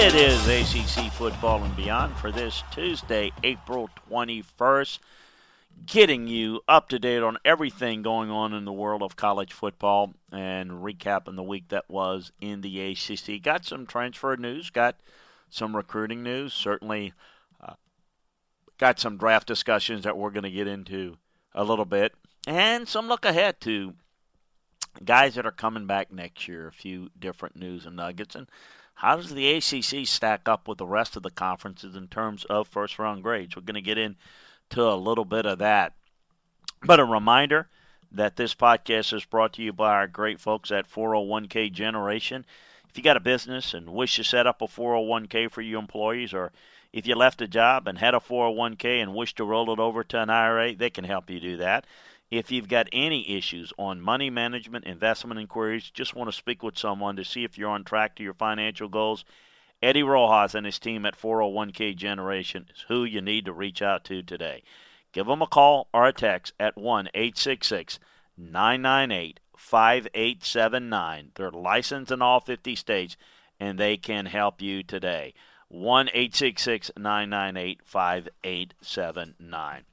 It is ACC Football and Beyond for this Tuesday, April 21st. Getting you up to date on everything going on in the world of college football and recapping the week that was in the ACC. Got some transfer news, got some recruiting news, certainly uh, got some draft discussions that we're going to get into a little bit, and some look ahead to guys that are coming back next year, a few different news and nuggets. And how does the ACC stack up with the rest of the conferences in terms of first round grades? We're going to get into a little bit of that. But a reminder that this podcast is brought to you by our great folks at 401k Generation. If you got a business and wish to set up a 401k for your employees, or if you left a job and had a 401k and wish to roll it over to an IRA, they can help you do that. If you've got any issues on money management, investment inquiries, just want to speak with someone to see if you're on track to your financial goals, Eddie Rojas and his team at 401k Generation is who you need to reach out to today. Give them a call or a text at 1 866 998 5879. They're licensed in all 50 states and they can help you today. 1 866 998 5879.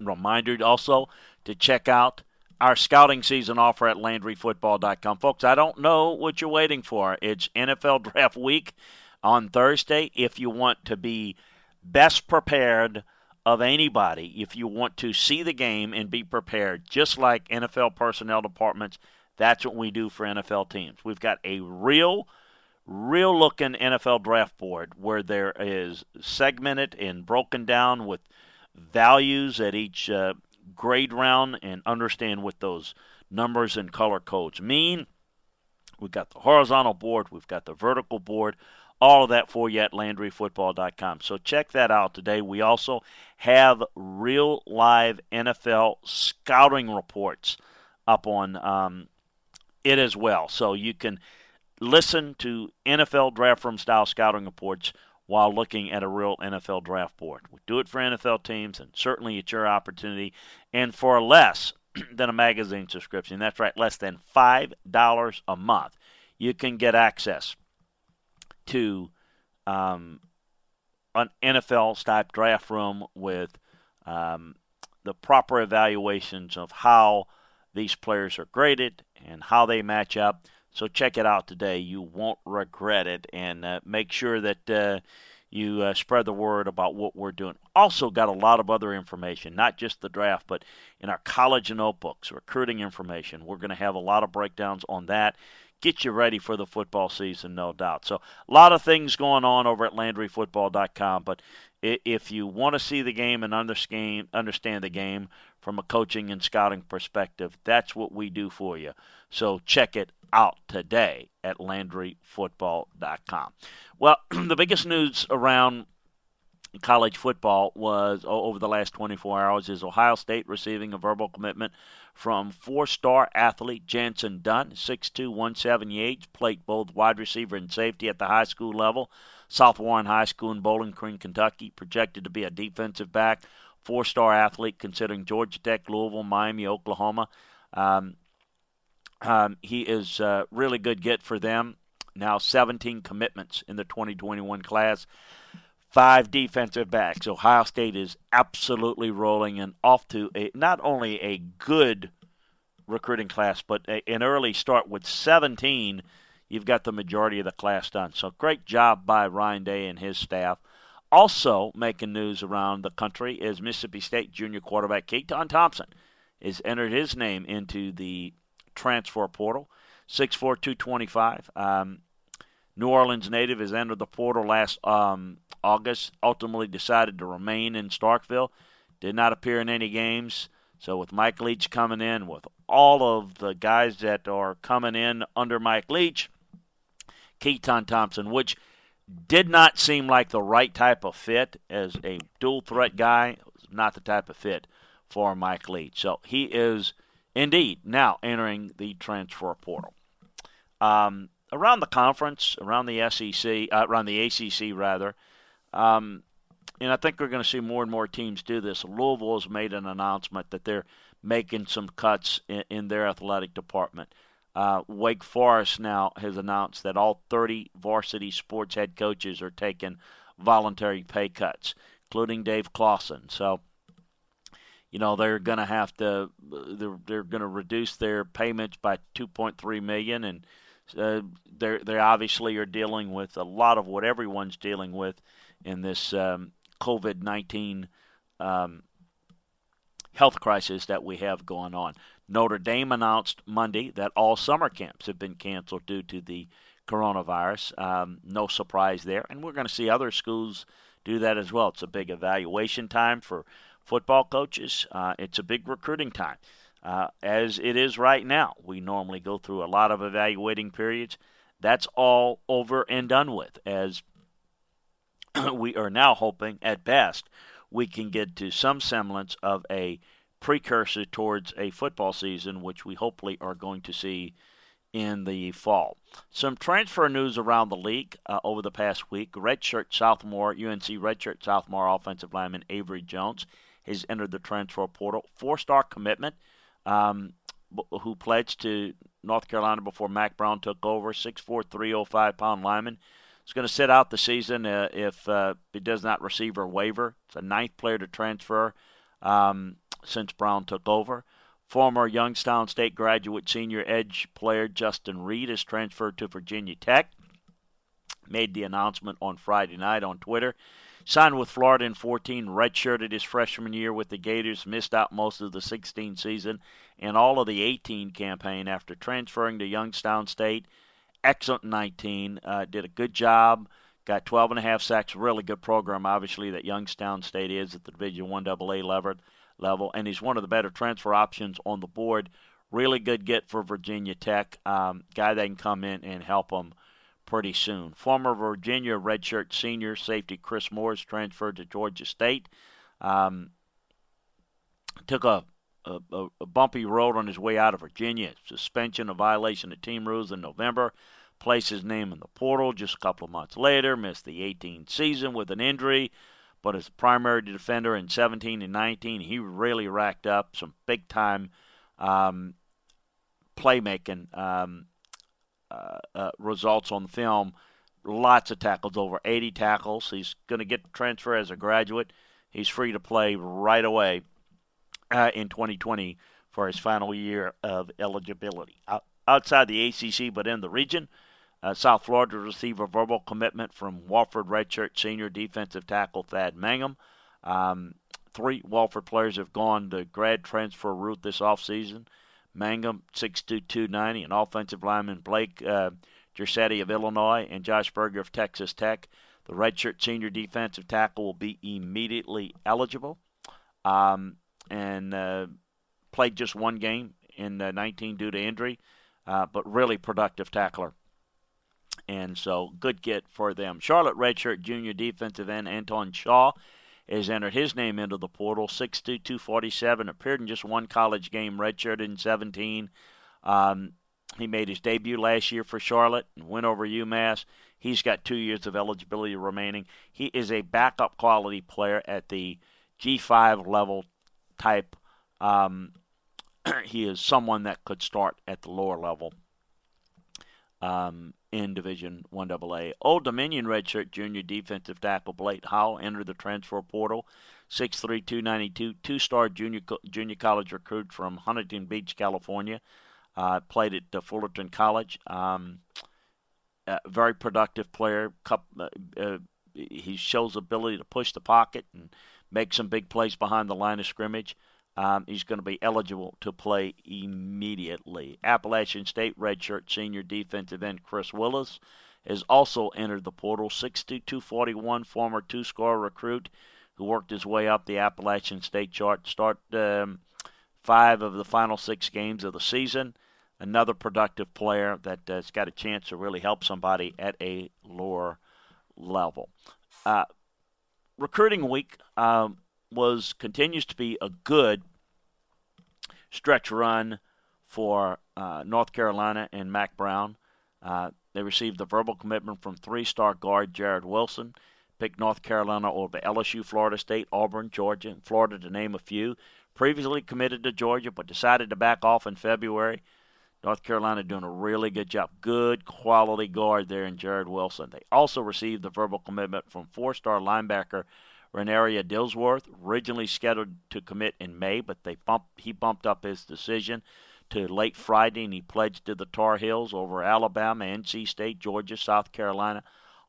Reminder also to check out our scouting season offer at LandryFootball.com. Folks, I don't know what you're waiting for. It's NFL Draft Week on Thursday. If you want to be best prepared of anybody, if you want to see the game and be prepared, just like NFL personnel departments, that's what we do for NFL teams. We've got a real, real looking NFL draft board where there is segmented and broken down with values at each uh, grade round and understand what those numbers and color codes mean. We've got the horizontal board, we've got the vertical board, all of that for you at LandryFootball.com. So check that out today. We also have real live NFL scouting reports up on um, it as well. So you can listen to NFL draft room style scouting reports while looking at a real NFL draft board. We do it for NFL teams, and certainly it's your opportunity. And for less than a magazine subscription, that's right, less than $5 a month, you can get access to um, an NFL type draft room with um, the proper evaluations of how these players are graded and how they match up. So check it out today. You won't regret it. And uh, make sure that uh, you uh, spread the word about what we're doing. Also, got a lot of other information, not just the draft, but in our college notebooks, recruiting information. We're going to have a lot of breakdowns on that. Get you ready for the football season, no doubt. So, a lot of things going on over at LandryFootball.com. But if you want to see the game and understand the game from a coaching and scouting perspective, that's what we do for you. So check it out today at LandryFootball.com. Well, the biggest news around college football was over the last 24 hours is Ohio State receiving a verbal commitment from four-star athlete Jantzen Dunn, 6'2", 178, played both wide receiver and safety at the high school level. South Warren High School in Bowling Green, Kentucky, projected to be a defensive back, four star athlete considering Georgia Tech, Louisville, Miami, Oklahoma. Um, um, he is a really good get for them. Now 17 commitments in the 2021 class five defensive backs. Ohio State is absolutely rolling and off to a not only a good recruiting class, but a, an early start with 17. You've got the majority of the class done. So great job by Ryan Day and his staff. Also making news around the country is Mississippi State junior quarterback Keytaon Thompson has entered his name into the transfer portal. 6'4", 225. Um, New Orleans native has entered the portal last um, August. Ultimately decided to remain in Starkville. Did not appear in any games. So with Mike Leach coming in, with all of the guys that are coming in under Mike Leach, Keytaon Thompson, which did not seem like the right type of fit as a dual threat guy, not the type of fit for Mike Leach. So he is indeed now entering the transfer portal. Um, around the conference, around the SEC, uh, around the ACC rather, um, and I think we're going to see more and more teams do this. Louisville has made an announcement that they're making some cuts in, in their athletic department. Uh, Wake Forest now has announced that all 30 varsity sports head coaches are taking voluntary pay cuts, including Dave Clawson. So, you know, they're going to have to they're, they're going to reduce their payments by 2.3 million and uh, they they obviously are dealing with a lot of what everyone's dealing with in this um, COVID nineteen um, health crisis that we have going on. Notre Dame announced Monday that all summer camps have been canceled due to the coronavirus. Um, no surprise there, and we're going to see other schools do that as well. It's a big evaluation time for football coaches. Uh, it's a big recruiting time uh, as it is right now. We normally go through a lot of evaluating periods. That's all over and done with, as we are now hoping, at best, we can get to some semblance of a precursor towards a football season, which we hopefully are going to see in the fall. Some transfer news around the league uh, over the past week. Redshirt sophomore, UNC redshirt sophomore offensive lineman Avery Jones has entered the transfer portal. Four star commitment um, who pledged to North Carolina before Mack Brown took over. 6'4", 305 pound lineman. He's going to sit out the season uh, if uh, he does not receive a waiver. It's a ninth player to transfer um, since Brown took over. Former Youngstown State graduate senior edge player Justus Reed has transferred to Virginia Tech. Made the announcement on Friday night on Twitter. Signed with Florida in 14, redshirted his freshman year with the Gators, missed out most of the 16 season and all of the 18 campaign after transferring to Youngstown State. Excellent 19, uh, did a good job, got 12 and a half sacks. Really good program, obviously that Youngstown State is at the Division One AA level, level, and he's one of the better transfer options on the board. Really good get for Virginia Tech, um, guy that can come in and help them pretty soon. Former Virginia redshirt senior safety Chris Morris transferred to Georgia State. Um, took a, a, a, bumpy road on his way out of Virginia. Suspension, a violation of team rules in November. Placed his name in the portal just a couple of months later. Missed the 18 season with an injury. But as a primary defender in 17 and 19, he really racked up some big time um, playmaking. Um, uh, uh, results on the film. Lots of tackles, over 80 tackles. He's going to get transfer as a graduate. He's free to play right away uh, in 2020 for his final year of eligibility. Out, outside the ACC, but in the region, uh, South Florida received a verbal commitment from Wofford redshirt senior defensive tackle Thad Mangum. Um, three Wofford players have gone the grad transfer route this offseason. Mangum, 6'2", 290, and offensive lineman Blake uh, Jeresaty of Illinois and Josh Berger of Texas Tech. The redshirt senior defensive tackle will be immediately eligible um, and uh, played just one game in uh, 19 due to injury, uh, but really productive tackler. And so, good get for them. Charlotte redshirt junior defensive end Anton Shaw has entered his name into the portal. 6'2", 247, appeared in just one college game, redshirted in 17. Um, he made his debut last year for Charlotte and went over UMass. He's got two years of eligibility remaining. He is a backup quality player at the G5 level type. Um, he is someone that could start at the lower level um, in Division 1AA. Old Dominion redshirt junior defensive tackle Blake Howell entered the transfer portal. 6'3", 292, two-star junior junior college recruit from Huntington Beach, California. Uh, played at Fullerton College. Um, very productive player. Uh, uh, he shows ability to push the pocket and make some big plays behind the line of scrimmage. Um, he's going to be eligible to play immediately. Appalachian State redshirt senior defensive end Chris Willis has also entered the portal. 6'2", 241, former two-score recruit who worked his way up the Appalachian State chart. Start um, five of the final six games of the season. Another productive player that has got a chance to really help somebody at a lower level. Uh, recruiting week um, was continues to be a good stretch run for uh, North Carolina and Mack Brown. Uh, they received the verbal commitment from three-star guard Jared Wilson. Picked North Carolina over LSU, Florida State, Auburn, Georgia, and Florida to name a few. Previously committed to Georgia, but decided to back off in February. North Carolina doing a really good job. Good quality guard there in Jared Wilson. They also received the verbal commitment from four-star linebacker Raneiria Dillworth, originally scheduled to commit in May, but they bumped, he bumped up his decision to late Friday and he pledged to the Tar Heels over Alabama, NC State, Georgia, South Carolina.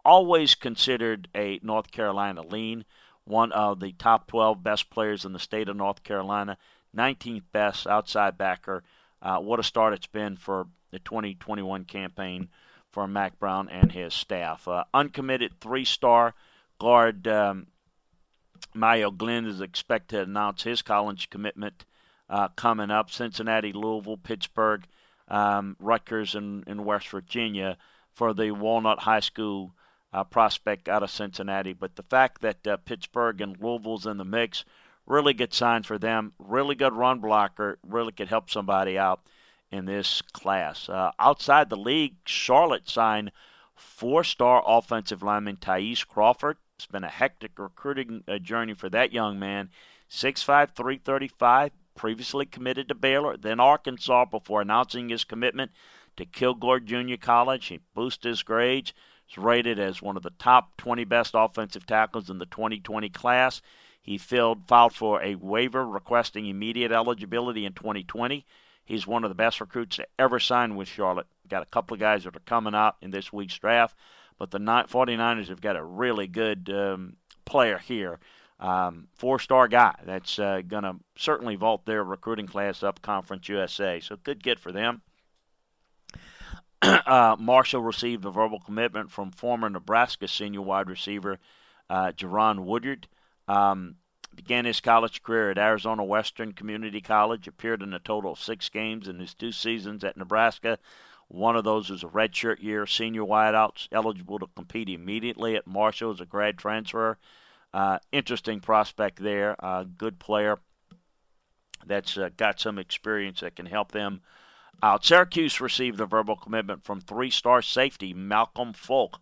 Always considered a North Carolina lean, one of the top 12 best players in the state of North Carolina, 19th best outside backer. Uh, what a start it's been for the 2021 campaign for Mack Brown and his staff. Uh, uncommitted three star guard um, Mayo Glenn is expected to announce his college commitment uh, coming up. Cincinnati, Louisville, Pittsburgh, um, Rutgers, and, and West Virginia for the Walnut High School uh, prospect out of Cincinnati. But the fact that uh, Pittsburgh and Louisville's in the mix, really good sign for them. Really good run blocker, really could help somebody out in this class. Uh, outside the league, Charlotte signed four-star offensive lineman Thais Crawford. It's been a hectic recruiting uh, journey for that young man. 6'5", 335, previously committed to Baylor, then Arkansas before announcing his commitment to Kilgore Junior College. He boosted his grades. He's rated as one of the top 20 best offensive tackles in the 2020 class. He filled, filed for a waiver requesting immediate eligibility in 2020. He's one of the best recruits to ever sign with Charlotte. Got a couple of guys that are coming out in this week's draft. But the 49ers have got a really good um, player here. Um, four star guy that's uh, going to certainly vault their recruiting class up Conference USA. So good get for them. uh, Marshall received a verbal commitment from former Nebraska senior wide receiver uh, Jaron Woodyard. Um, began his college career at Arizona Western Community College, appeared in a total of six games in his two seasons at Nebraska, one of those was a redshirt year, senior wideouts, eligible to compete immediately at Marshall as a grad transfer. Uh, interesting prospect there, uh, good player that's uh, got some experience that can help them out. Syracuse received a verbal commitment from three-star safety Malcolm Folk,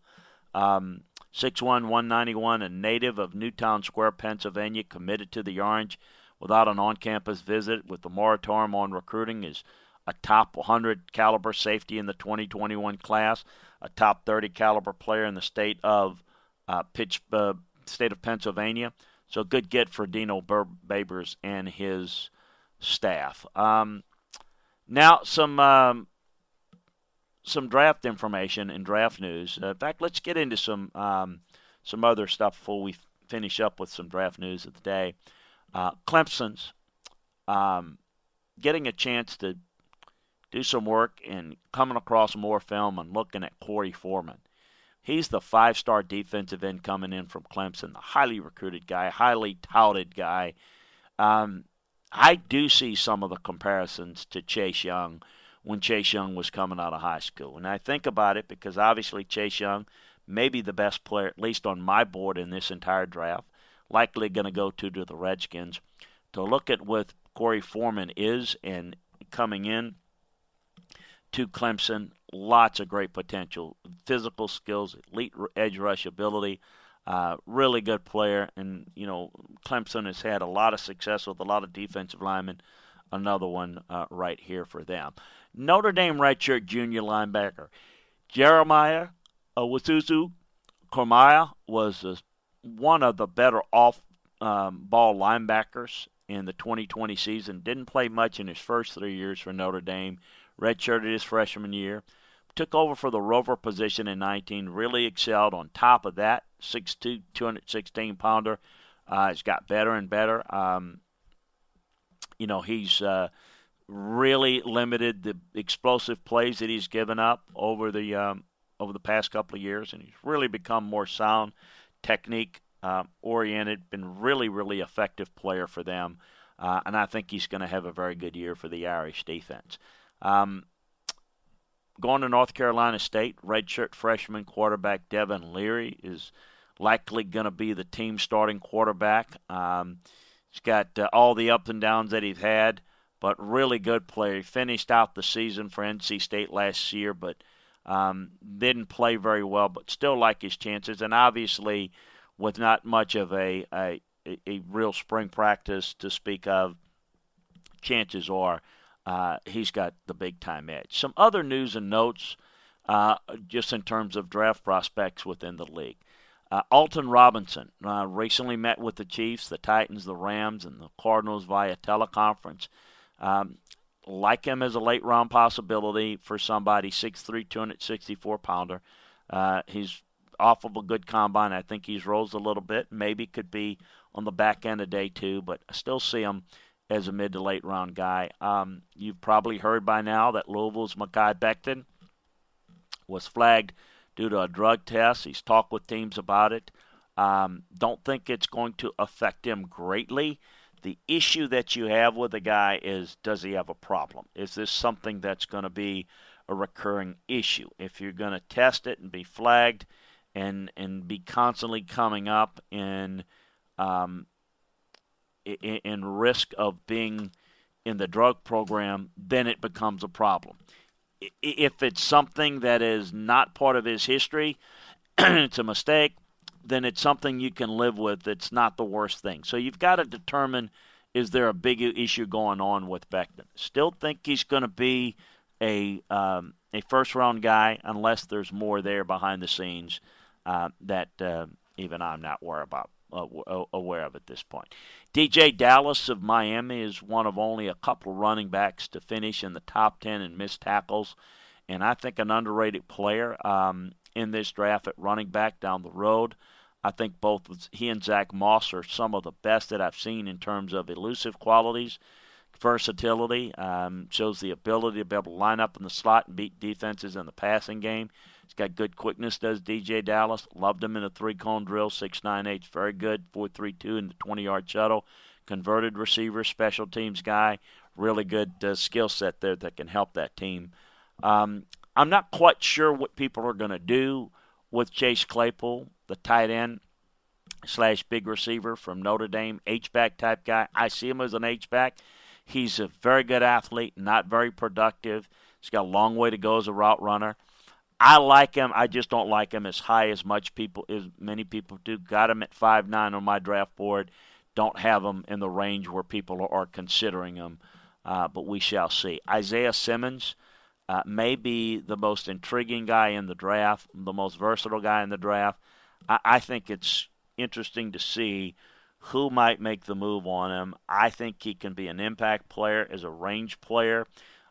um, 6'1", 191, a native of Newtown Square, Pennsylvania, committed to the Orange without an on-campus visit with the moratorium on recruiting is – a top 100 caliber safety in the 2021 class, a top 30 caliber player in the state of uh, pitch, uh, state of Pennsylvania. So good get for Dino Babers and his staff. Um, now some um, some draft information and draft news. Uh, in fact, let's get into some um, some other stuff before we finish up with some draft news of the day. Uh, Clemson's um, getting a chance to do some work and coming across more film and looking at Korey Foreman. He's the five star defensive end coming in from Clemson, the highly recruited guy, highly touted guy. Um, I do see some of the comparisons to Chase Young when Chase Young was coming out of high school. And I think about it because obviously Chase Young may be the best player, at least on my board in this entire draft, likely going to go to, to the Redskins. To look at what Korey Foreman is and coming in, to Clemson. Lots of great potential, physical skills, elite edge rush ability. Uh, really good player, and you know Clemson has had a lot of success with a lot of defensive linemen. Another one uh, right here for them. Notre Dame redshirt junior linebacker Jeremiah Owusu Koramoah was one of the better off um, ball linebackers in the 2020 season. Didn't play much in his first three years for Notre Dame. Redshirted his freshman year. Took over for the rover position in 19. Really excelled on top of that. 6'2", 216 pounder. Uh, he's got better and better. Um, you know, he's uh, really limited the explosive plays that he's given up over the um, over the past couple of years, and he's really become more sound, technique uh, oriented. Been really, really effective player for them, uh, and I think he's going to have a very good year for the Irish defense. Um, going to North Carolina State, redshirt freshman quarterback Devin Leary is likely going to be the team starting quarterback. Um, he's got uh, all the ups and downs that he's had, but really good player. He finished out the season for NC State last year, but um, didn't play very well, but still like his chances. And obviously, with not much of a, a, a real spring practice to speak of, chances are uh, he's got the big time edge. Some other news and notes, uh, just in terms of draft prospects within the league. Uh, Alton Robinson uh, recently met with the Chiefs, the Titans, the Rams, and the Cardinals via teleconference. Um, like him as a late round possibility for somebody 6'3", 264 pounder. Uh, he's off of a good combine. I think he's rose a little bit. Maybe could be on the back end of day two, but I still see him as a mid to late round guy. Um, you've probably heard by now that Louisville's Mekhi Becton was flagged due to a drug test. He's talked with teams about it. Um, don't think it's going to affect him greatly. The issue that you have with a guy is does he have a problem? Is this something that's going to be a recurring issue? If you're going to test it and be flagged and and be constantly coming up in um, in, in risk of being in the drug program, then it becomes a problem. If it's something that is not part of his history, it's a mistake, then it's something you can live with. It's not the worst thing. So you've got to determine is there a big issue going on with Becton? Still think he's going to be a um, a first round guy unless there's more there behind the scenes uh, that uh, even I'm not worried about uh, aware of at this point. DeeJay Dallas of Miami is one of only a couple running backs to finish in the top 10 in missed tackles, and I think an underrated player um, in this draft at running back down the road. I think both he and Zach Moss are some of the best that I've seen in terms of elusive qualities, versatility, um, shows the ability to be able to line up in the slot and beat defenses in the passing game. He's got good quickness, does DeeJay Dallas. Loved him in the three cone drill, 6'9'8, very good, 4'3'2 in the 20 yard shuttle. Converted receiver, special teams guy, really good uh, skill set there that can help that team. Um, I'm not quite sure what people are going to do with Chase Claypool, the tight end slash big receiver from Notre Dame, H-back type guy. I see him as an H-back. He's a very good athlete, not very productive. He's got a long way to go as a route runner. I like him. I just don't like him as high as much people as many people do. Got him at five nine on my draft board. Don't have him in the range where people are considering him, uh, but we shall see. Isaiah Simmons uh, may be the most intriguing guy in the draft, the most versatile guy in the draft. I, I think it's interesting to see who might make the move on him. I think he can be an impact player as a range player,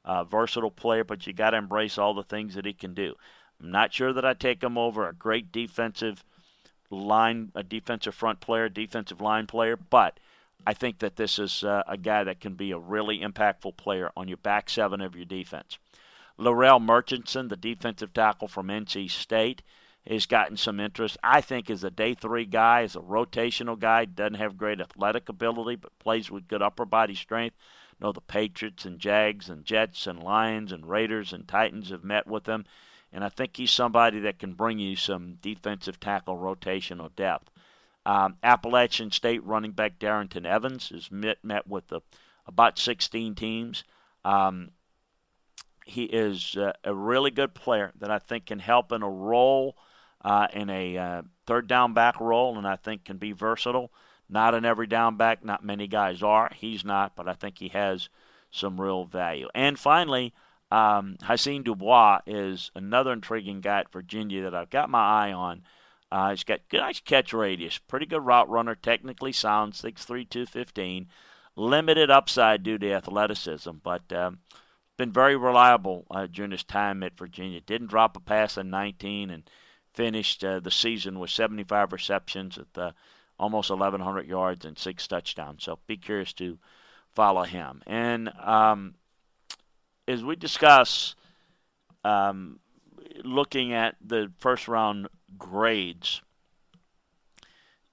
a versatile player, but you got to embrace all the things that he can do. I'm not sure that I take him over a great defensive line, a defensive front player, defensive line player, but I think that this is uh, a guy that can be a really impactful player on your back seven of your defense. Larrell Murchison, the defensive tackle from NC State, has gotten some interest. I think as a day three guy, as a rotational guy, doesn't have great athletic ability, but plays with good upper body strength. You know the Patriots and Jags and Jets and Lions and Raiders and Titans have met with him, and I think he's somebody that can bring you some defensive tackle rotational depth. Um, Appalachian State running back Darrynton Evans has met met with the, about 16 teams. Um, he is uh, a really good player that I think can help in a role, uh, in a uh, third down back role, and I think can be versatile. Not an every down back, not many guys are. He's not, but I think he has some real value. And finally, um, Dubois is another intriguing guy at Virginia that I've got my eye on. Uh, he's got good nice catch radius, pretty good route runner, technically sound, 6'3", 215. Limited upside due to athleticism, but um, been very reliable uh, during his time at Virginia. Didn't drop a pass in 19 and finished uh, the season with 75 receptions at almost 1,100 yards and six touchdowns. So be curious to follow him. And um, as we discuss, um, looking at the first round grades,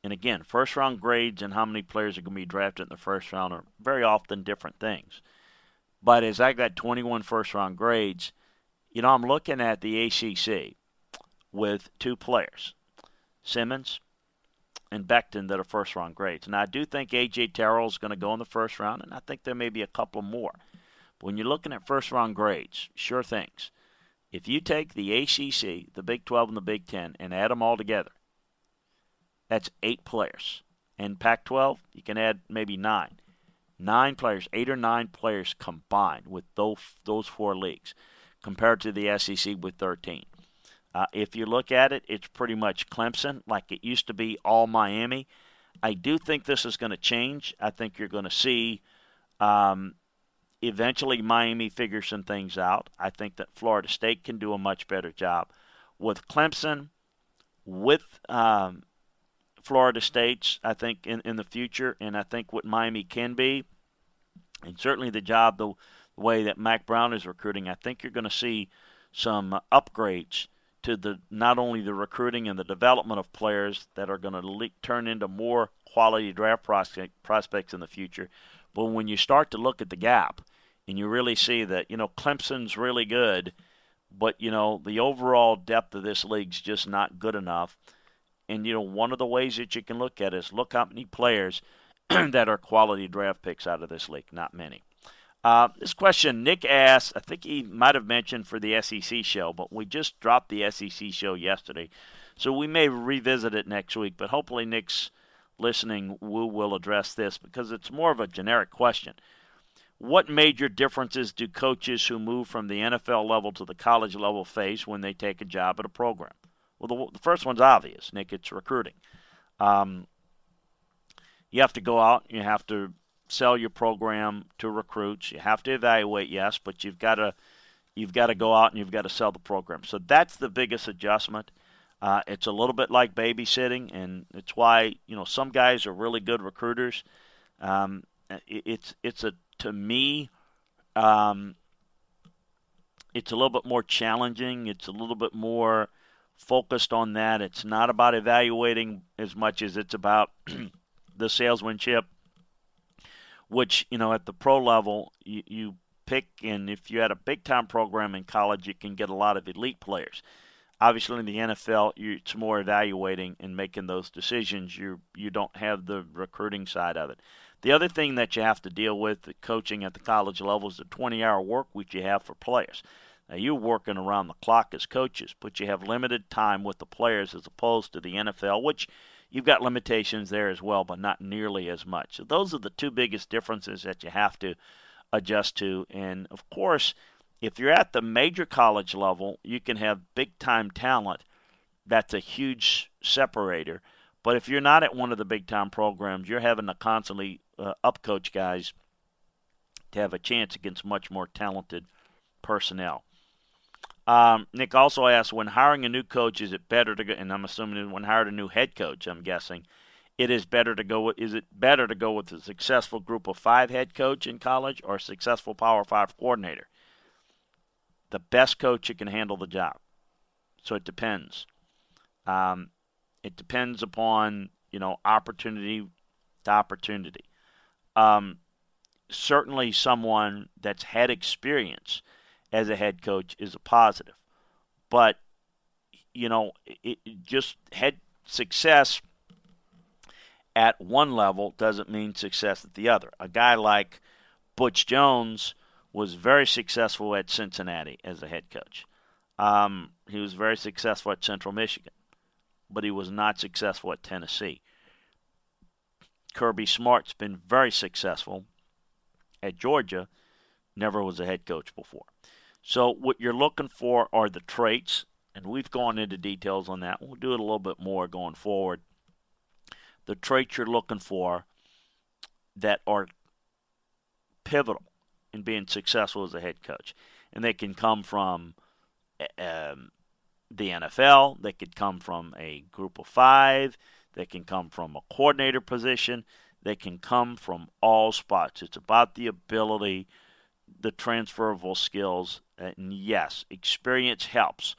and again, first round grades and how many players are going to be drafted in the first round are very often different things. But as I got 21 first round grades, you know, I'm looking at the ACC with two players, Simmons and Becton, that are first round grades. Now, I do think A.J. Terrell is going to go in the first round, and I think there may be a couple more. But when you're looking at first round grades, sure things. If you take the ACC, the Big 12, and the Big 10 and add them all together, that's eight players. And Pac 12, you can add maybe nine. Nine players, eight or nine players combined with those, those four leagues compared to the SEC with 13. Uh, if you look at it, it's pretty much Clemson, like it used to be all Miami. I do think this is going to change. I think you're going to see um, eventually Miami figure some things out. I think that Florida State can do a much better job. With Clemson, with um, Florida State's, I think, in, in the future, and I think what Miami can be, and certainly the job, the, the way that Mack Brown is recruiting, I think you're going to see some upgrades to the not only the recruiting and the development of players that are going to le- turn into more quality draft prospect, prospects in the future, but when you start to look at the gap and you really see that you know Clemson's really good, but you know the overall depth of this league's just not good enough. And you know one of the ways that you can look at it is look how many players that are quality draft picks out of this league. Not many. Uh, this question, Nick asked, I think he might have mentioned for the SEC show, but we just dropped the SEC show yesterday. So we may revisit it next week, but hopefully Nick's listening will, will address this because it's more of a generic question. What major differences do coaches who move from the NFL level to the college level face when they take a job at a program? Well, the, the first one's obvious, Nick. It's recruiting. Um, you have to go out. You have to sell your program to recruits. You have to evaluate, yes, but you've got to you've got to go out and you've got to sell the program. So that's the biggest adjustment. Uh, it's a little bit like babysitting, and it's why you know some guys are really good recruiters. Um, it, it's it's a to me, um, it's a little bit more challenging. It's a little bit more focused on that. It's not about evaluating as much as it's about the salesmanship which you know at the pro level you, you pick and if you had a big time program in college you can get a lot of elite players. Obviously in the NFL you, it's more evaluating and making those decisions. You you don't have the recruiting side of it. The other thing that you have to deal with the coaching at the college level is the 20 hour work week you have for players. Now you're working around the clock as coaches but you have limited time with the players as opposed to the NFL which You've got limitations there as well, but not nearly as much. So those are the two biggest differences that you have to adjust to. And of course, if you're at the major college level, you can have big time talent. That's a huge separator. But if you're not at one of the big time programs, you're having to constantly uh, upcoach guys to have a chance against much more talented personnel. Um, Nick also asked, when hiring a new coach, is it better to go? And I'm assuming when hired a new head coach, I'm guessing it is better to go. Is it better to go with a successful group of five head coach in college or a successful Power Five coordinator? The best coach who can handle the job. So it depends. Um, it depends upon you know opportunity to opportunity. Um, certainly, someone that's had experience as a head coach is a positive. But, you know, it, it just had success at one level doesn't mean success at the other. A guy like Butch Jones was very successful at Cincinnati as a head coach. Um, he was very successful at Central Michigan, but he was not successful at Tennessee. Kirby Smart's been very successful at Georgia, never was a head coach before. So, what you're looking for are the traits, and we've gone into details on that. We'll do it a little bit more going forward. The traits you're looking for that are pivotal in being successful as a head coach. And they can come from um, the NFL, they could come from a group of five, they can come from a coordinator position, they can come from all spots. It's about the ability, the transferable skills. And yes, experience helps,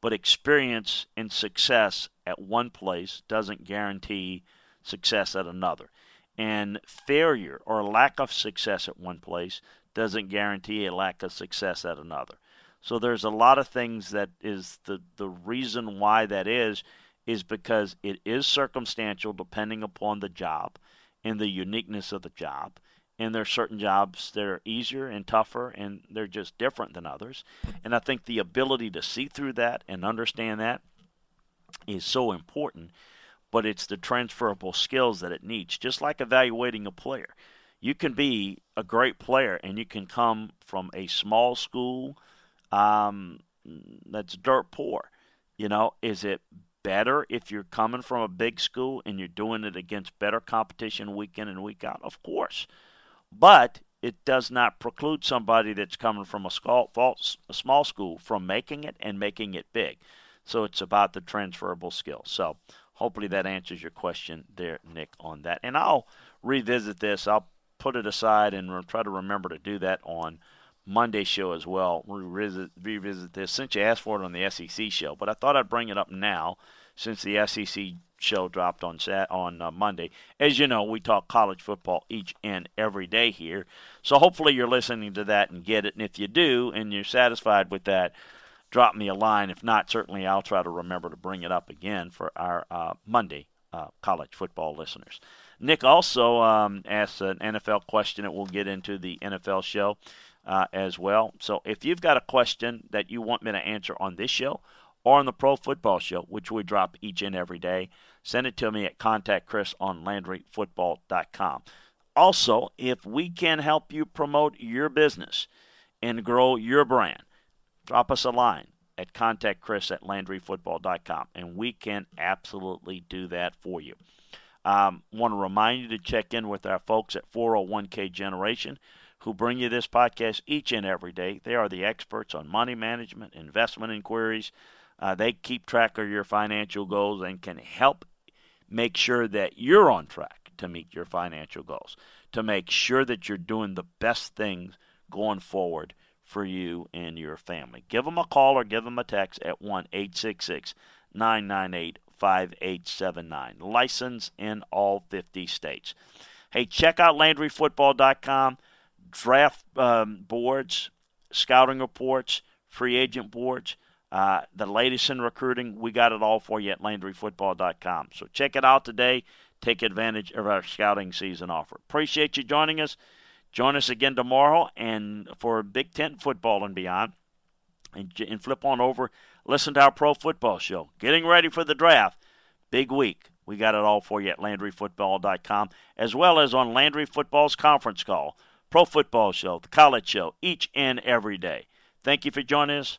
but experience and success at one place doesn't guarantee success at another. And failure or lack of success at one place doesn't guarantee a lack of success at another. So there's a lot of things that is the the reason why that is is because it is circumstantial depending upon the job and the uniqueness of the job. And there are certain jobs that are easier and tougher and they're just different than others. And I think the ability to see through that and understand that is so important, but it's the transferable skills that it needs, just like evaluating a player you can be a great player and you can come from a small school um, that's dirt poor. You know, is it better if you're coming from a big school and you're doing it against better competition week in and week out? Of course. But it does not preclude somebody that's coming from a, small, school from making it and making it big. So it's about the transferable skills. So hopefully that answers your question there, Nick, on that. And I'll revisit this. I'll put it aside and try to remember to do that on Monday show as well. Revisit, revisit this since you asked for it on the SEC show, but I thought I'd bring it up now since the SEC show dropped on Sat on uh, Monday. As you know, we talk college football each and every day here, so hopefully you're listening to that and get it. And if you do and you're satisfied with that, drop me a line. If not, certainly I'll try to remember to bring it up again for our uh, Monday uh, college football listeners. Nick also um, asked an NFL question that we'll get into the NFL show uh, as well. So if you've got a question that you want me to answer on this show or on the Pro Football Show, which we drop each and every day, send it to me at contactchris on LandryFootball.com. Also, if we can help you promote your business and grow your brand, drop us a line at contactchris at LandryFootball.com, and we can absolutely do that for you. Um, want to remind you to check in with our folks at 401k Generation who bring you this podcast each and every day. They are the experts on money management, investment inquiries. Uh, they keep track of your financial goals and can help make sure that you're on track to meet your financial goals, to make sure that you're doing the best things going forward for you and your family. Give them a call or give them a text at 1 866 998 5879. License in all 50 states. Hey, check out LandryFootball.com. Draft um, boards, scouting reports, free agent boards, uh, the latest in recruiting. We got it all for you at LandryFootball.com. So check it out today. Take advantage of our scouting season offer. Appreciate you joining us. Join us again tomorrow and for Big Ten football and beyond. And, and flip on over Listen to our pro football show. Getting ready for the draft. Big week. We got it all for you at LandryFootball.com, as well as on Landry Football's conference call, Pro Football Show, the College Show, each and every day. Thank you for joining us.